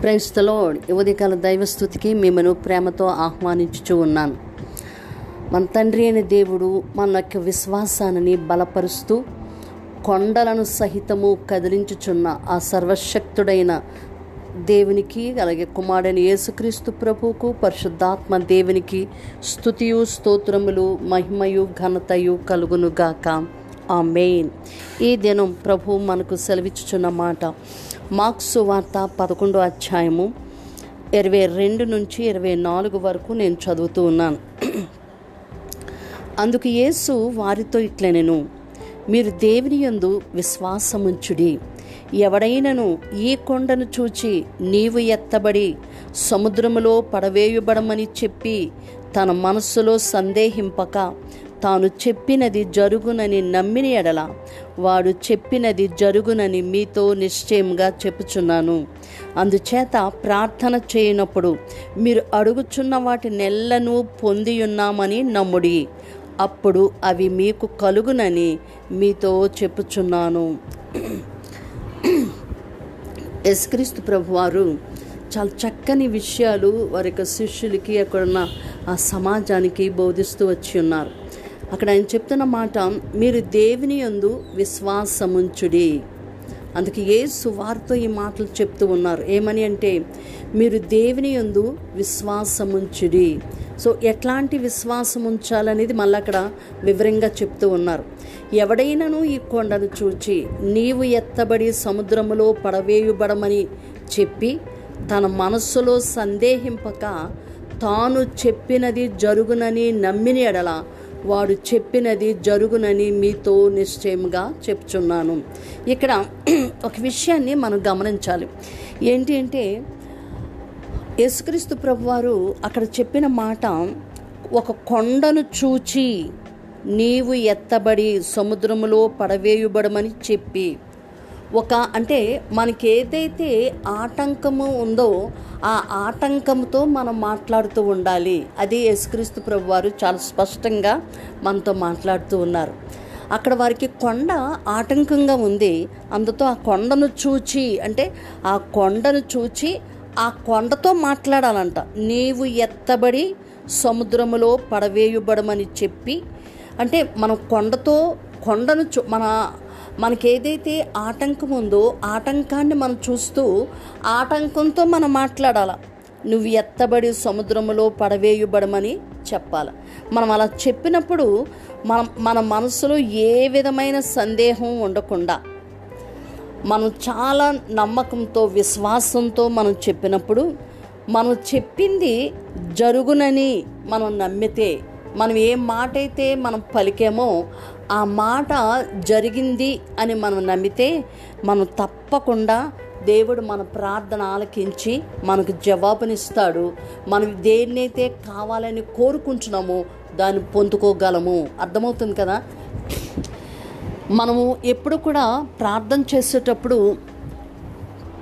క్రైస్తలో ఉదయకాల దైవస్థుతికి మిమ్మను ప్రేమతో ఆహ్వానించుచూ ఉన్నాను మన తండ్రి అయిన దేవుడు మన యొక్క విశ్వాసాన్ని బలపరుస్తూ కొండలను సహితము కదిలించుచున్న ఆ సర్వశక్తుడైన దేవునికి అలాగే కుమారుడైన యేసుక్రీస్తు ప్రభువుకు పరిశుద్ధాత్మ దేవునికి స్థుతియు స్తోత్రములు మహిమయు ఘనతయు కలుగునుగాక. ఆ మెయిన్ ఈ దినం ప్రభు మనకు సెలవిచ్చుచున్న మాట మార్క్సు వార్త పదకొండో అధ్యాయము ఇరవై రెండు నుంచి ఇరవై నాలుగు వరకు నేను చదువుతూ ఉన్నాను. అందుకు యేసు వారితో ఇట్లనెను మీరు దేవుని యందు విశ్వాసముంచుడి. ఎవడైనను ఈ కొండను చూచి నీవు ఎత్తబడి సముద్రములో పడవేయబడమని చెప్పి తన మనస్సులో సందేహింపక తాను చెప్పినది జరుగునని నమ్మిన ఎడల వాడు చెప్పినది జరుగునని మీతో నిశ్చయంగా చెప్పుచున్నాను. అందుచేత ప్రార్థన చేయనప్పుడు మీరు అడుగుచున్న వాటి నెల్లను పొంది ఉన్నామని నమ్ముడి. అప్పుడు అవి మీకు కలుగునని మీతో చెప్పుచున్నాను. యేసుక్రీస్తు ప్రభు వారు చాలా చక్కని విషయాలు వారి యొక్క శిష్యులకి అక్కడున్న ఆ సమాజానికి బోధిస్తూ వచ్చి ఉన్నారు. అక్కడ ఆయన చెప్తున్న మాట మీరు దేవుని యందు విశ్వాసముంచుడి. అందుకే ఏ వారితో ఈ మాటలు చెప్తూ ఉన్నారు. ఏమని అంటే మీరు దేవుని యందు విశ్వాసముంచుడి. సో ఎట్లాంటి విశ్వాసం ఉంచాలనేది మళ్ళీ అక్కడ వివరంగా చెప్తూ ఉన్నారు. ఎవడైనాను ఈ కొండను చూచి నీవు ఎత్తబడి సముద్రములో పడవేయబడమని చెప్పి తన మనస్సులో సందేహింపక తాను చెప్పినది జరుగునని నమ్మిన ఎడల వాడు చెప్పినది జరుగునని మీతో నిశ్చయంగా చెప్తున్నాను ఇక్కడ ఒక విషయాన్ని మనం గమనించాలి. ఏంటి అంటే యేసుక్రీస్తు ప్రభువారు అక్కడ చెప్పిన మాట ఒక కొండను చూచి నీవు ఎత్తబడి సముద్రములో పడవేయబడమని చెప్పి ఒక అంటే మనకి ఏదైతే ఆటంకము ఉందో ఆ ఆటంకంతో మనం మాట్లాడుతూ ఉండాలి. అది యేసుక్రీస్తు ప్రభు వారు చాలా స్పష్టంగా మనతో మాట్లాడుతూ ఉన్నారు. అక్కడ వారికి కొండ ఆటంకంగా ఉంది. అందుతో ఆ కొండను చూచి అంటే ఆ కొండను చూచి ఆ కొండతో మాట్లాడాలంట. నీవు ఎత్తబడి సముద్రములో పడవేయబడమని చెప్పి అంటే మనం కొండతో కొండను చూ మన మనకేదైతే ఆటంకం ఉందో ఆటంకాన్ని మనం చూస్తూ ఆటంకంతో మనం మాట్లాడాలి? నువ్వు ఎత్తబడి సముద్రములో పడవేయబడమని చెప్పాలి? మనం అలా చెప్పినప్పుడు మనం మన మనసులో ఏ విధమైన సందేహం ఉండకుండా మనం చాలా నమ్మకంతో విశ్వాసంతో మనం చెప్పినప్పుడు మనం చెప్పింది జరుగునని మనం నమ్మితే మనం ఏ మాట అయితే మనం పలికామో ఆ మాట జరిగింది అని మనం నమ్మితే మనం తప్పకుండా దేవుడు మన ప్రార్థన ఆలకించి మనకు జవాబునిస్తాడు. మనం దేన్నైతే కావాలని కోరుకుంటున్నామో దాన్ని పొందుకోగలము. అర్థమవుతుంది కదా? మనము ఎప్పుడు కూడా ప్రార్థన చేసేటప్పుడు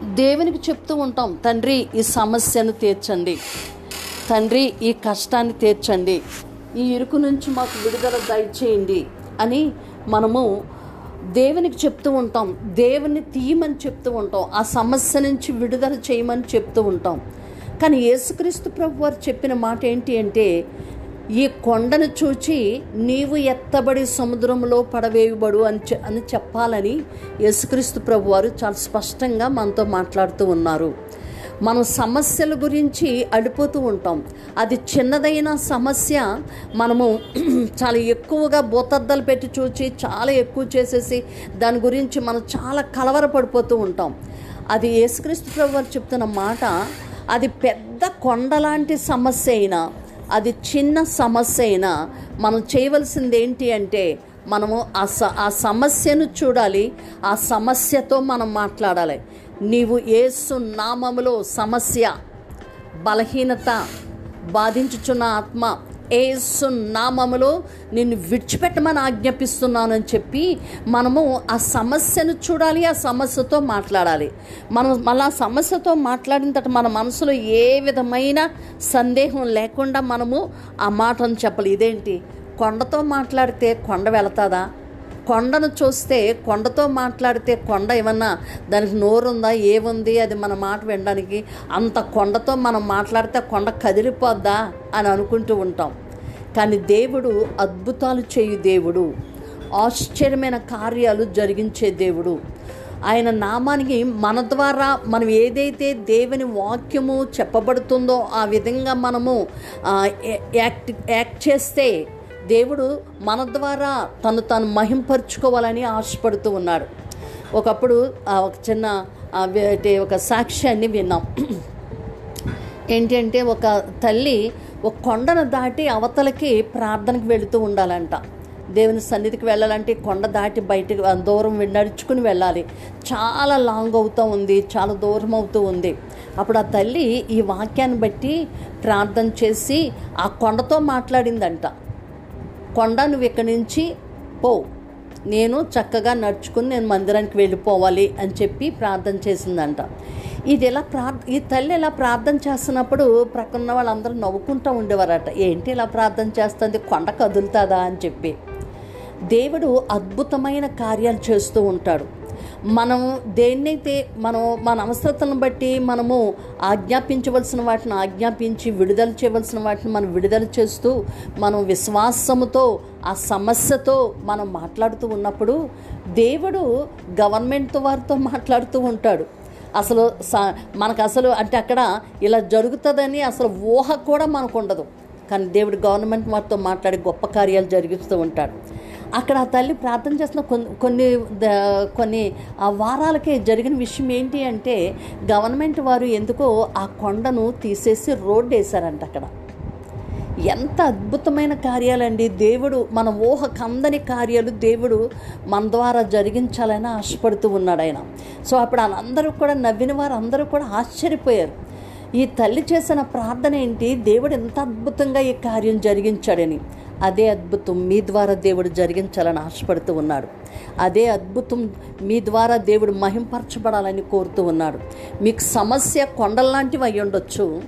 దేవునికి చెప్తూ ఉంటాం తండ్రి ఈ సమస్యను తీర్చండి. తండ్రి ఈ కష్టాన్ని తీర్చండి. ఈ ఇరుకు నుంచి మాకు విడుదల దయచేయండి. అని మనము దేవునికి చెప్తూ ఉంటాం. దేవుని తీయమని చెప్తూ ఉంటాం. ఆ సమస్య నుంచి విడుదల చేయమని చెప్తూ ఉంటాం. కానీ యేసుక్రీస్తు ప్రభు వారు చెప్పిన మాట ఏంటి అంటే ఈ కొండను చూచి నీవు ఎత్తబడి సముద్రంలో పడవేయబడు అని చె- అని చెప్పాలని యేసుక్రీస్తు ప్రభు వారు చాలా స్పష్టంగా మనతో మాట్లాడుతూ ఉన్నారు. మనం సమస్యల గురించి అడిపోతూ ఉంటాం. అది చిన్నదైన సమస్య. మనము చాలా ఎక్కువగా బోతద్దలు పెట్టి చూచి చాలా ఎక్కువ చేసేసి దాని గురించి మనం చాలా కలవరపడిపోతూ ఉంటాం. అది యేసుక్రీస్తు ప్రభు చెప్తున్న మాట అది పెద్ద కొండలాంటి సమస్య అయినా అది చిన్న సమస్య అయినా మనం చేయవలసింది ఏంటి అంటే మనము ఆ స ఆ సమస్యను చూడాలి ఆ సమస్యతో మనం మాట్లాడాలి. నీవు ఏసు నామములో సమస్య బలహీనత బాధించుచున్న ఆత్మ ఏసు నామములో నిన్ను విడిచిపెట్టమని ఆజ్ఞాపిస్తున్నానని చెప్పి మనము ఆ సమస్యను చూడాలి ఆ సమస్యతో మాట్లాడాలి. మనం మళ్ళీ ఆ సమస్యతో మాట్లాడిన తర్వాత మన మనసులో ఏ విధమైన సందేహం లేకుండా మనము ఆ మాటను చెప్పాలి. ఇదేంటి? కొండతో మాట్లాడితే కొండ వెళతాదా? కొండను చూస్తే కొండతో మాట్లాడితే కొండ ఏమన్నా దానికి నోరుందా ఏముంది? అది మన మాట వినడానికి అంత కొండతో మనం మాట్లాడితే కొండ కదిలిపోద్దా అని అనుకుంటూ ఉంటాం. కానీ దేవుడు అద్భుతాలు చేయు దేవుడు. ఆశ్చర్యమైన కార్యాలు జరిగించే దేవుడు. ఆయన నామానికి మన ద్వారా మనం ఏదైతే దేవుని వాక్యము చెప్పబడుతుందో ఆ విధంగా మనము యాక్ట్ యాక్ట్ చేస్తే దేవుడు మన ద్వారా తను తను మహింపరుచుకోవాలని ఆశపడుతూ ఉన్నాడు. ఒకప్పుడు ఆ, ఒక చిన్న ఒక సాక్ష్యాన్ని విన్నాం. ఏంటంటే ఒక తల్లి ఒక కొండను దాటి అవతలకి ప్రార్థనకు వెళుతూ ఉండాలంట. దేవుని సన్నిధికి వెళ్ళాలంటే కొండ దాటి బయటకు దూరం నడుచుకుని వెళ్ళాలి. చాలా లాంగ్ అవుతూ ఉంది చాలా దూరం అవుతూ ఉంది. అప్పుడు ఆ తల్లి ఈ వాక్యాన్ని బట్టి ప్రార్థన చేసి ఆ కొండతో మాట్లాడిందంట. కొండ నువ్వు ఇక్కడి నుంచి పో. నేను చక్కగా నడుచుకుని నేను మందిరానికి వెళ్ళిపోవాలి అని చెప్పి ప్రార్థన చేసిందంట. ఇది ఎలా ప్రార్థ ఈ తల్లి ఇలా ప్రార్థన చేస్తున్నప్పుడు ప్రక్కన వాళ్ళందరూ నవ్వుకుంటూ ఉండేవారట. ఏంటి ఇలా ప్రార్థన చేస్తుంది? కొండ కదులుతుందా అని చెప్పి. దేవుడు అద్భుతమైన కార్యాలు చేస్తూ ఉంటాడు. మనం దేన్నైతే మనం మన అవసరతలను బట్టి మనము ఆజ్ఞాపించవలసిన వాటిని ఆజ్ఞాపించి విడుదల చేయవలసిన వాటిని మనం విడుదల చేస్తూ మనం విశ్వాసముతో ఆ సమస్యతో మనం మాట్లాడుతూ ఉన్నప్పుడు దేవుడు గవర్నమెంట్ వారితో మాట్లాడుతూ ఉంటాడు. అసలు స- మనకు అసలు అంటే అక్కడ ఇలా జరుగుతుందని అసలు ఊహ కూడా మనకు ఉండదు. కానీ దేవుడు గవర్నమెంట్ వారితో మాట్లాడి గొప్ప కార్యాలు జరిగిస్తూ ఉంటాడు. అక్కడ ఆ తల్లి ప్రార్థన చేసిన కొన్ని కొన్ని కొన్ని వారాలకే జరిగిన విషయం ఏంటి అంటే గవర్నమెంట్ వారు ఎందుకో ఆ కొండను తీసేసి రోడ్డు వేశారంట అక్కడ. ఎంత అద్భుతమైన కార్యాలండి. దేవుడు మన ఊహ కందని కార్యాలు దేవుడు మన ద్వారా జరిగించాలని ఆశపడుతూ ఉన్నాడు ఆయన. సో అప్పుడు అందరూ కూడా నవ్విన వారు అందరూ కూడా ఆశ్చర్యపోయారు. ఈ తల్లి చేసిన ప్రార్థన ఏంటి? దేవుడు ఎంత అద్భుతంగా ఈ కార్యం జరిగించాడని. అదే అద్భుతం మీ ద్వారా దేవుడు జరిగించాలని ఆశపడుతూ ఉన్నాడు. అదే అద్భుతం మీ ద్వారా దేవుడు మహింపరచబడాలని కోరుతూ ఉన్నాడు. మీకు సమస్య కొండల్లాంటివి అయి ఉండొచ్చు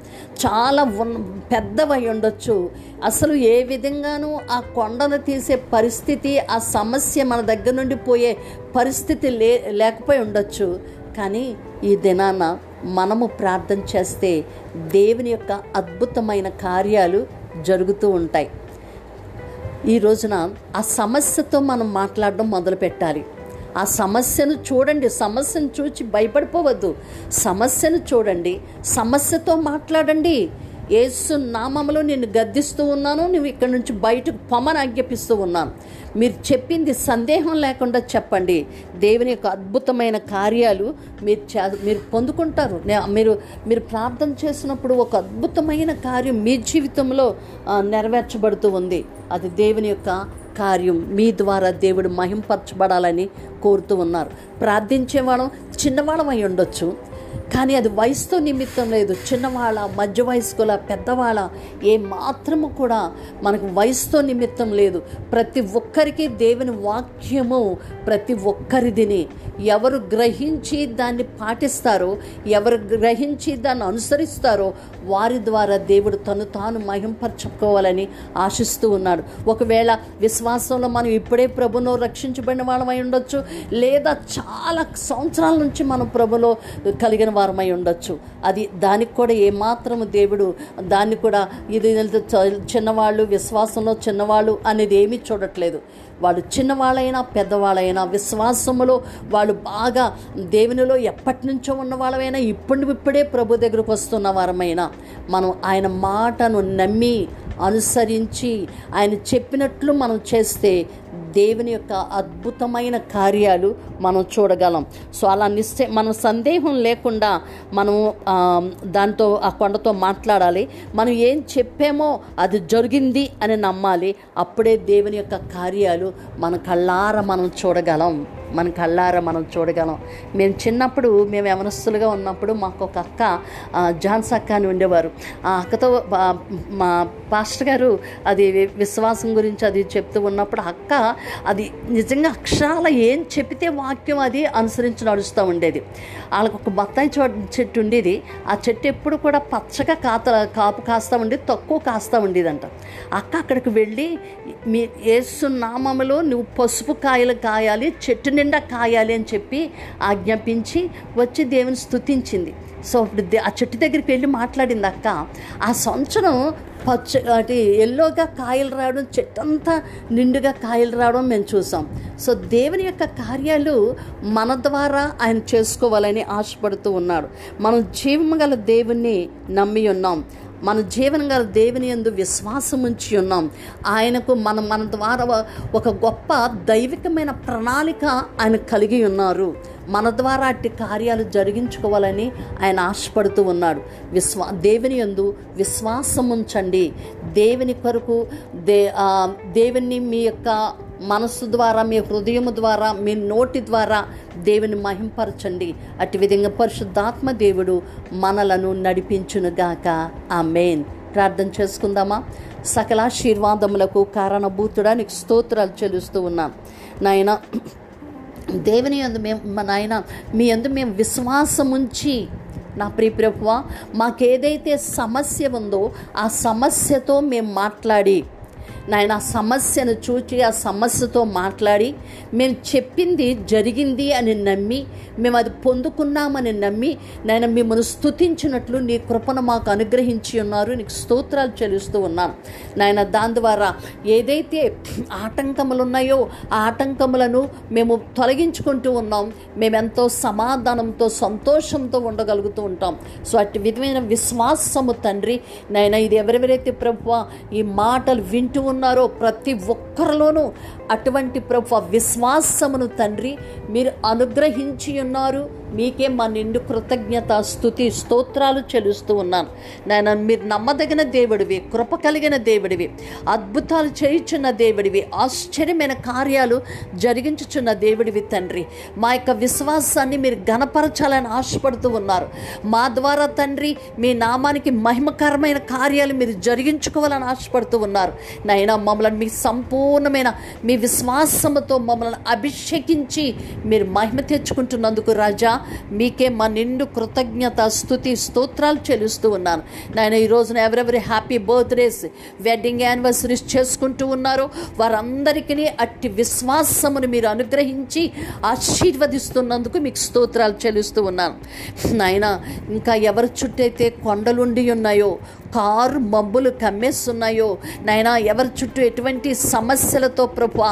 చాలా పెద్దవై పెద్దవి ఉండొచ్చు. అసలు ఏ విధంగానూ ఆ కొండను తీసే పరిస్థితి ఆ సమస్య మన దగ్గర నుండి పోయే పరిస్థితి లే లేకపోయి ఉండొచ్చు. కానీ ఈ దినాన మనము ప్రార్థన చేస్తే దేవుని యొక్క అద్భుతమైన కార్యాలు జరుగుతూ ఉంటాయి. ఈ రోజున ఆ సమస్యతో మనం మాట్లాడడం మొదలు పెట్టాలి ఆ సమస్యను చూడండి. సమస్యను చూచి భయపడిపోవద్దు. సమస్యను చూడండి. సమస్యతో మాట్లాడండి. యేసు నామములో నేను గద్దిస్తూ ఉన్నాను నువ్వు ఇక్కడ నుంచి బయటకు పొమ్మని ఆజ్ఞాపిస్తూ ఉన్నాను. మీరు చెప్పింది సందేహం లేకుండా చెప్పండి. దేవుని యొక్క అద్భుతమైన కార్యాలు మీరు చే మీరు పొందుకుంటారు. నే- మీరు మీరు ప్రార్థన చేసినప్పుడు ఒక అద్భుతమైన కార్యం మీ జీవితంలో నెరవేర్చబడుతూ ఉంది. అది దేవుని యొక్క కార్యం. మీ ద్వారా దేవుడు మహింపరచబడాలని కోరుతూ ఉన్నారు. ప్రార్థించేవాళ్ళం చిన్నవాళ్ళం అయి ఉండొచ్చు. కానీ అది వయసుతో నిమిత్తం లేదు. చిన్నవాళ్ళ మధ్య వయస్కుల పెద్దవాళ్ళ ఏ మాత్రము కూడా మనకు వయసుతో నిమిత్తం లేదు. ప్రతి ఒక్కరికి దేవుని వాక్యము ప్రతి ఒక్కరిదిని. ఎవరు గ్రహించి దాన్ని పాటిస్తారో ఎవరు గ్రహించి దాన్ని అనుసరిస్తారో వారి ద్వారా దేవుడు తను తాను మహింపరచుకోవాలని ఆశిస్తూ ఉన్నాడు. ఒకవేళ విశ్వాసంలో మనం ఇప్పుడే ప్రభులో రక్షించబడిన వాళ్ళమై ఉండొచ్చు లేదా చాలా సంవత్సరాల నుంచి మనం ప్రభులో కలిగి కలిగిన వారమై ఉండొచ్చు. అది దానికి కూడా ఏమాత్రము దేవుడు దాన్ని కూడా ఇది చ- చిన్నవాళ్ళు విశ్వాసంలో చిన్నవాళ్ళు అనేది ఏమీ చూడట్లేదు. వాళ్ళు చిన్నవాళ్ళైనా పెద్దవాళ్ళైనా విశ్వాసములో వాళ్ళు బాగా దేవునిలో ఎప్పటి నుంచో ఉన్న వాళ్ళమైనా ఇప్పుడు ఇప్పుడే ప్రభు దగ్గరకు వస్తున్న వారమైనా మనం ఆయన మాటను నమ్మి అనుసరించి ఆయన చెప్పినట్లు మనం చేస్తే దేవుని యొక్క అద్భుతమైన కార్యాలు మనం చూడగలం. సో అలా నిశ్చయ మనం సందేహం లేకుండా మనం దాంతో ఆ కొండతో మాట్లాడాలి. మనం ఏం చెప్పామో అది జరిగింది అని నమ్మాలి. అప్పుడే దేవుని యొక్క కార్యాలు మన కళ్ళార మనం చూడగలం. మన కళ్ళారా మనం చూడగలం. మేము చిన్నప్పుడు మేము యవనస్తులుగా ఉన్నప్పుడు మాకు ఒక అక్క జాన్స్ అక్క అని ఉండేవారు. ఆ అక్కతో మా పాస్టర్ గారు అది విశ్వాసం గురించి అది చెప్తూ ఉన్నప్పుడు అక్క అది నిజంగా అక్షరాల ఏం చెప్తే వాక్యం అది అనుసరించి నడుస్తూ ఉండేది. వాళ్ళకు ఒక బత్తాయి చో చెట్టు ఉండేది. ఆ చెట్టు ఎప్పుడు కూడా పచ్చగా కాత కాపు కాస్తూ ఉండేది తక్కువ కాస్తూ ఉండేదంట. అక్క అక్కడికి వెళ్ళి మీ ఏసు నామములో నువ్వు పసుపు కాయలు కాయాలి చెట్టుని నిండా కాయాలి అని చెప్పి ఆజ్ఞాపించి వచ్చి దేవుని స్థుతించింది సో అప్పుడు ఆ చెట్టు దగ్గరికి వెళ్ళి మాట్లాడింది అక్క. ఆ సంవత్సరం పచ్చ అది ఎల్లోగా కాయలు రావడం చెట్టు అంతా నిండుగా కాయలు రావడం మేము చూసాం. సో దేవుని యొక్క కార్యాలు మన ద్వారా ఆయన చేసుకోవాలని ఆశపడుతూ ఉన్నాడు మనం జీవం గల దేవుణ్ణి నమ్మి ఉన్నాం. మన జీవనంగా దేవుని యందు విశ్వాసం ఉంచి ఉన్నాం. ఆయనకు మనం మన ద్వారా ఒక గొప్ప దైవికమైన ప్రణాళిక ఆయన కలిగి ఉన్నారు. మన ద్వారా అట్టి కార్యాలు జరిగించుకోవాలని ఆయన ఆశపడుతూ ఉన్నాడు. విశ్వా దేవుని యందు విశ్వాసం ఉంచండి. దేవుని కొరకు దే దేవుని మీ యొక్క మనస్సు ద్వారా మీ హృదయం ద్వారా మీ నోటి ద్వారా దేవుని మహింపరచండి. అట్టి విధంగా పరిశుద్ధాత్మ దేవుడు మనలను నడిపించునుగాక. ఆ మెయిన్ ప్రార్థన చేసుకుందామా? సకలాశీర్వాదములకు కారణభూతుడా నీకు స్తోత్రాలు చెల్లిస్తూ ఉన్నాం. నాయన దేవుని యందు మేము నాయన మీ యందు మేము విశ్వాసం ఉంచి నా ప్రియప్రభువ మాకేదైతే సమస్య ఉందో ఆ సమస్యతో మేము మాట్లాడి నాయన సమస్యను చూచి ఆ సమస్యతో మాట్లాడి మేము చెప్పింది జరిగింది అని నమ్మి మేము అది పొందుకున్నామని నమ్మి నాయన మిమ్మల్ని స్థుతించినట్లు నీ కృపను మాకు అనుగ్రహించి ఉన్నారు. నీకు స్తోత్రాలు చెల్లిస్తూ ఉన్నాను నాయన దాని ద్వారా ఏదైతే ఆటంకములు ఉన్నాయో ఆ ఆటంకములను మేము తొలగించుకుంటూ ఉన్నాం. మేము ఎంతో సమాధానంతో సంతోషంతో ఉండగలుగుతూ ఉంటాం. సో అటు విధమైన విశ్వాసము తండ్రి నాయన ఇది ఎవరెవరైతే ప్రభు ఈ మాటలు వింటూ ఉన్నారో ప్రతి ఒక్కరిలోనూ అటువంటి ప్రభు విశ్వాసమును తండ్రి మీరు అనుగ్రహించి ఉన్నారు. మీకే మా నిండు కృతజ్ఞత స్థుతి స్తోత్రాలు చెలుస్తూ ఉన్నాను. నాయన మీరు నమ్మదగిన దేవుడివి కృప కలిగిన దేవుడివి అద్భుతాలు చేయుచున్న దేవుడివి ఆశ్చర్యమైన కార్యాలు జరిగించుచున్న దేవుడివి తండ్రి. మా యొక్క విశ్వాసాన్ని మీరు గణపరచాలని ఆశపడుతూ ఉన్నారు. మా ద్వారా తండ్రి మీ నామానికి మహిమకరమైన కార్యాలు మీరు జరిగించుకోవాలని ఆశపడుతూ ఉన్నారు. నాయన మమ్మల్ని మీ సంపూర్ణమైన మీ విశ్వాసముతో మమ్మల్ని అభిషేకించి మీరు మహిమ తెచ్చుకుంటున్నందుకు రాజా మీకే మా నిండు కృతజ్ఞత స్థుతి స్తోత్రాలు చెల్లిస్తూ ఉన్నాను. నాయన ఈ రోజున ఎవరెవరి హ్యాపీ బర్త్డేస్ వెడ్డింగ్ యానివర్సరీస్ చేసుకుంటూ ఉన్నారో వారందరికీ అట్టి విశ్వాసమును మీరు అనుగ్రహించి ఆశీర్వదిస్తున్నందుకు మీకు స్తోత్రాలు చెల్లిస్తూ ఉన్నాను. నాయన ఇంకా ఎవరి చుట్టైతే కొండలుండి ఉన్నాయో కారు మబ్బులు కమ్మేస్తున్నాయో నాయన ఎవరి చుట్టూ ఎటువంటి సమస్యలతో ప్రభు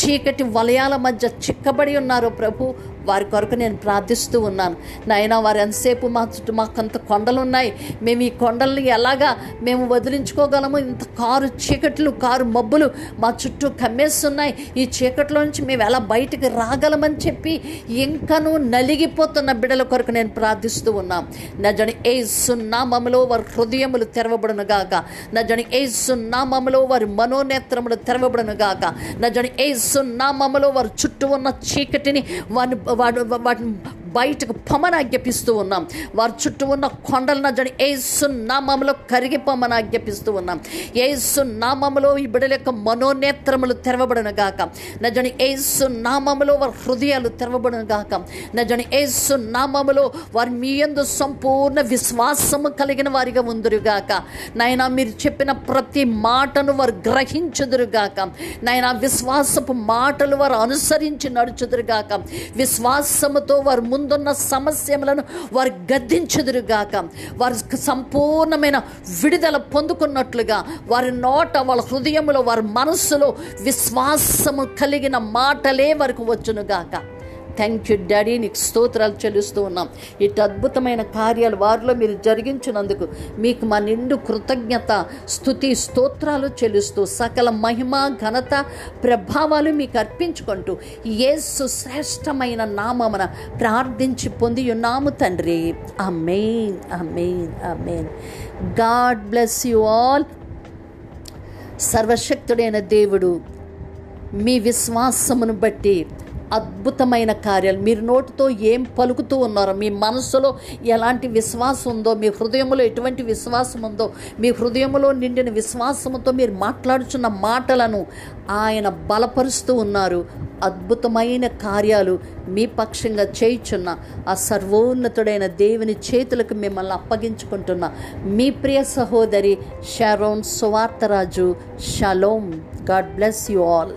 చీకటి వలయాల మధ్య చిక్కబడి ఉన్నారో ప్రభు వారి కొరకు నేను ప్రార్థిస్తూ ఉన్నాను. నాయనా వారు ఎంతసేపు మా చుట్టూ మాకంత కొండలు ఉన్నాయి మేము ఈ కొండల్ని ఎలాగా మేము వదిలించుకోగలము ఇంత కారు చీకట్లు కారు మబ్బులు మా చుట్టూ కమ్మేస్తున్నాయి. ఈ చీకట్లో నుంచి మేము ఎలా బయటికి రాగలమని చెప్పి ఇంకనూ నలిగిపోతున్న బిడల కొరకు నేను ప్రార్థిస్తూ ఉన్నాం. నజని ఏ సున్నామములో వారి హృదయములు తెరవబడునుగాక నజని ఏ సున్నామములో వారి మనోనేత్రములు తెరవబడునుగాక నజని ఏ సున్నామములో వారి చుట్టూ ఉన్న చీకటిని వారిని వాడు వాటిని బయటకు పొమ్మని ఆజ్ఞాపిస్తూ ఉన్నాం. వారి చుట్టూ ఉన్న కొండలను నజని ఏసు నామములో కరిగిపోమని ఆజ్ఞాపిస్తూ ఉన్నాం. ఏసు నామములో ఈ బిడ్డల యొక్క మనోనేత్రములు తెరవబడను గాక. నజని ఏసు నామములో వారి హృదయాలు తెరవబడను గాక. నజని ఏసు నామములో వారి మీ యందు సంపూర్ణ విశ్వాసము కలిగిన వారిగా ఉందురుగాక నాయన మీరు చెప్పిన ప్రతి మాటను వారు గ్రహించుదురుగాక నాయన విశ్వాసపు మాటలు వారు అనుసరించి నడుచుదురుగాక విశ్వాసముతో వారు ముందు ముందున్న సమస్యలను వారు గద్దించుదురుగాక. వారు సంపూర్ణమైన విడుదల పొందుకున్నట్లుగా వారి నోట వాళ్ళ హృదయములో వారి మనస్సులో విశ్వాసము కలిగిన మాటలే వరకు వచ్చునుగాక. థ్యాంక్ యూ డాడీ నీకు స్తోత్రాలు చెల్లిస్తూ ఉన్నాం. ఇటు అద్భుతమైన కార్యాలు వారిలో మీరు జరిగించినందుకు మీకు మా నిండు కృతజ్ఞత స్థుతి స్తోత్రాలు చెల్లిస్తూ సకల మహిమ ఘనత ప్రభావాలు మీకు అర్పించుకుంటూ ఏసు శ్రేష్టమైన నామమున ప్రార్థించి పొంది ఉన్నాము తండ్రి. Amen amen amen God bless you all సర్వశక్తుడైన దేవుడు మీ విశ్వాసమును బట్టి అద్భుతమైన కార్యాలు. మీరు నోటితో ఏం పలుకుతూ ఉన్నారో మీ మనసులో ఎలాంటి విశ్వాసం ఉందో మీ హృదయంలో ఎటువంటి విశ్వాసం ఉందో మీ హృదయంలో నిండిన విశ్వాసంతో మీరు మాట్లాడుచున్న మాటలను ఆయన బలపరుస్తూ ఉన్నారు. అద్భుతమైన కార్యాలు మీ పక్షంగా చేయుచున్న ఆ సర్వోన్నతుడైన దేవుని చేతులకు మిమ్మల్ని అప్పగించుకుంటున్న మీ ప్రియ సహోదరి Sharon Suvartharaju. Shalom God bless you all.